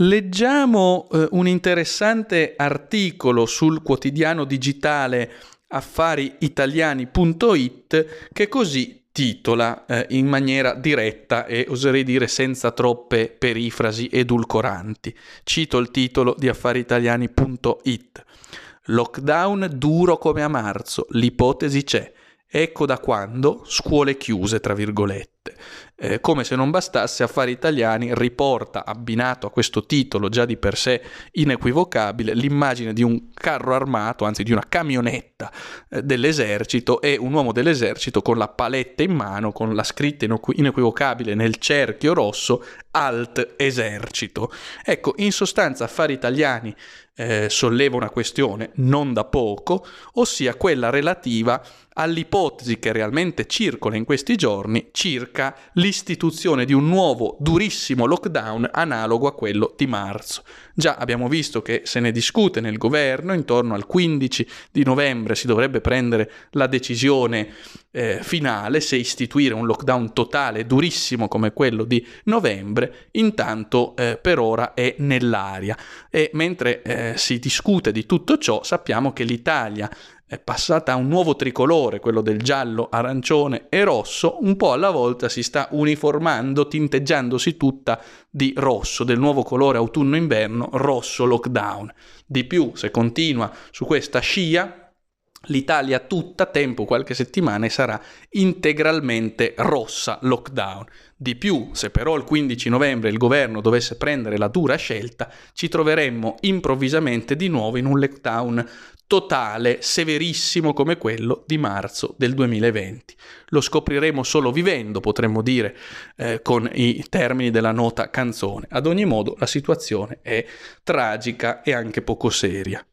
Leggiamo eh, un interessante articolo sul quotidiano digitale affariitaliani.it che così titola eh, in maniera diretta e oserei dire senza troppe perifrasi edulcoranti. Cito il titolo di affariitaliani.it. Lockdown duro come a marzo, l'ipotesi c'è. Ecco da quando scuole chiuse, tra virgolette. Eh, come se non bastasse, Affari Italiani riporta, abbinato a questo titolo già di per sé inequivocabile, l'immagine di un carro armato, anzi di una camionetta eh, dell'esercito e un uomo dell'esercito con la paletta in mano, con la scritta inequivocabile nel cerchio rosso, Alt Esercito. Ecco, in sostanza Affari Italiani eh, solleva una questione non da poco, ossia quella relativa all'ipotesi che realmente circola in questi giorni circa l'istituzione di un nuovo durissimo lockdown analogo a quello di marzo. Già abbiamo visto che se ne discute nel governo, intorno al 15 di novembre si dovrebbe prendere la decisione eh, finale se istituire un lockdown totale durissimo come quello di novembre, intanto eh, per ora è nell'aria e mentre eh, si discute di tutto ciò sappiamo che l'Italia è passata a un nuovo tricolore, quello del giallo, arancione e rosso, un po' alla volta si sta uniformando, tinteggiandosi tutta di rosso, del nuovo colore autunno-inverno, rosso lockdown. Di più, se continua su questa scia, l'Italia tutta, tempo qualche settimana, sarà integralmente rossa lockdown. Di più, se però il 15 novembre il governo dovesse prendere la dura scelta, ci troveremmo improvvisamente di nuovo in un lockdown totale, severissimo come quello di marzo del 2020. Lo scopriremo solo vivendo, potremmo dire, eh, con i termini della nota canzone. Ad ogni modo la situazione è tragica e anche poco seria.